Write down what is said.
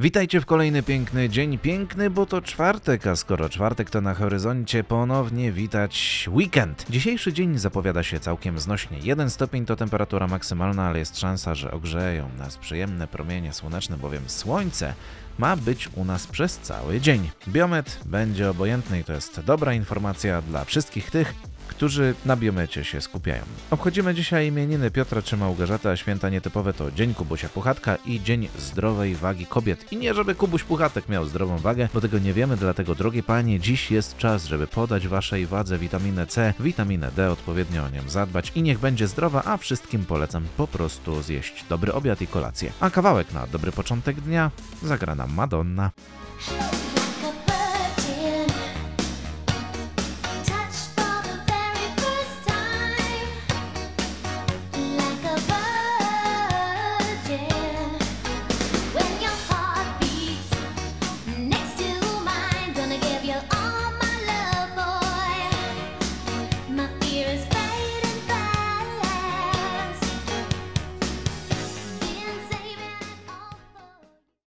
Witajcie w kolejny piękny dzień. Piękny, bo to czwartek, a skoro czwartek to na horyzoncie ponownie witać weekend. Dzisiejszy dzień zapowiada się całkiem znośnie. 1 stopień to temperatura maksymalna, ale jest szansa, że ogrzeją nas przyjemne promienie słoneczne, bowiem słońce ma być u nas przez cały dzień. Biomet będzie obojętny i to jest dobra informacja dla wszystkich tych, którzy na biomecie się skupiają. Obchodzimy dzisiaj imieniny Piotra czy Małgorzata, a święta nietypowe to Dzień Kubusia Puchatka i Dzień Zdrowej Wagi Kobiet. I nie żeby Kubuś Puchatek miał zdrową wagę, bo tego nie wiemy, dlatego drogie panie, dziś jest czas, żeby podać waszej wadze witaminę C, witaminę D, odpowiednio o nią zadbać i niech będzie zdrowa, a wszystkim polecam po prostu zjeść dobry obiad i kolację. A kawałek na dobry początek dnia zagra nam Madonna.